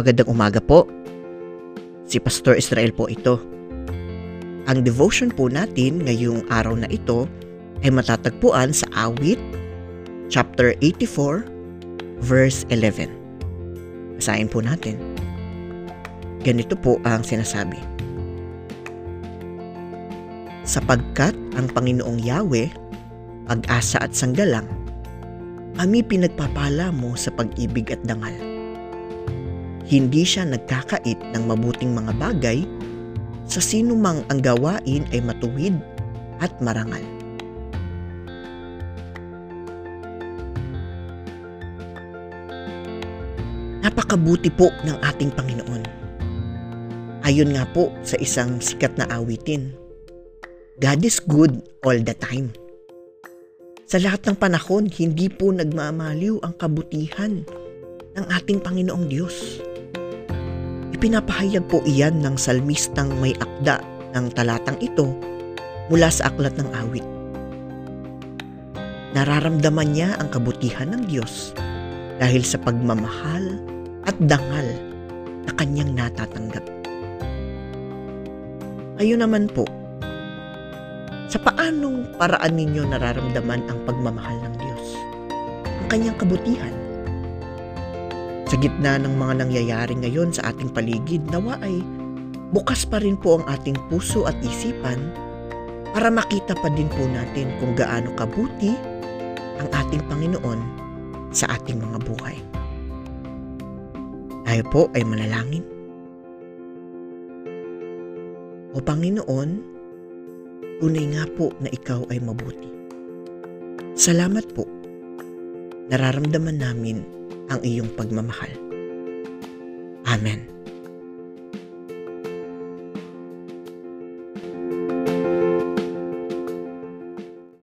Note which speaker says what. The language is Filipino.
Speaker 1: Magandang umaga po. Si Pastor Israel po ito. Ang devotion po natin ngayong araw na ito ay matatagpuan sa awit chapter 84 verse 11. Basahin po natin. Ganito po ang sinasabi. Sapagkat ang Panginoong Yahweh, pag-asa at sanggalang, kami pinagpapala mo sa pag-ibig at dangal. Hindi siya nagkakait ng mabuting mga bagay sa sino mang ang gawain ay matuwid at marangal. Napakabuti po ng ating Panginoon. Ayon nga po sa isang sikat na awitin, God is good all the time. Sa lahat ng panahon, hindi po nagmamaliw ang kabutihan ng ating Panginoong Diyos. Ipinapahayag po iyan ng salmistang may akda ng talatang ito mula sa aklat ng awit. Nararamdaman niya ang kabutihan ng Diyos dahil sa pagmamahal at dangal na kanyang natatanggap. Ayun naman po, sa paanong paraan ninyo nararamdaman ang pagmamahal ng Diyos? Ang kanyang kabutihan? Sa gitna ng mga nangyayari ngayon sa ating paligid, nawa ay bukas pa rin po ang ating puso at isipan para makita pa din po natin kung gaano kabuti ang ating Panginoon sa ating mga buhay. Tayo po ay manalangin. O Panginoon, tunay nga po na ikaw ay mabuti. Salamat po. Nararamdaman namin ang iyong pagmamahal. Amen.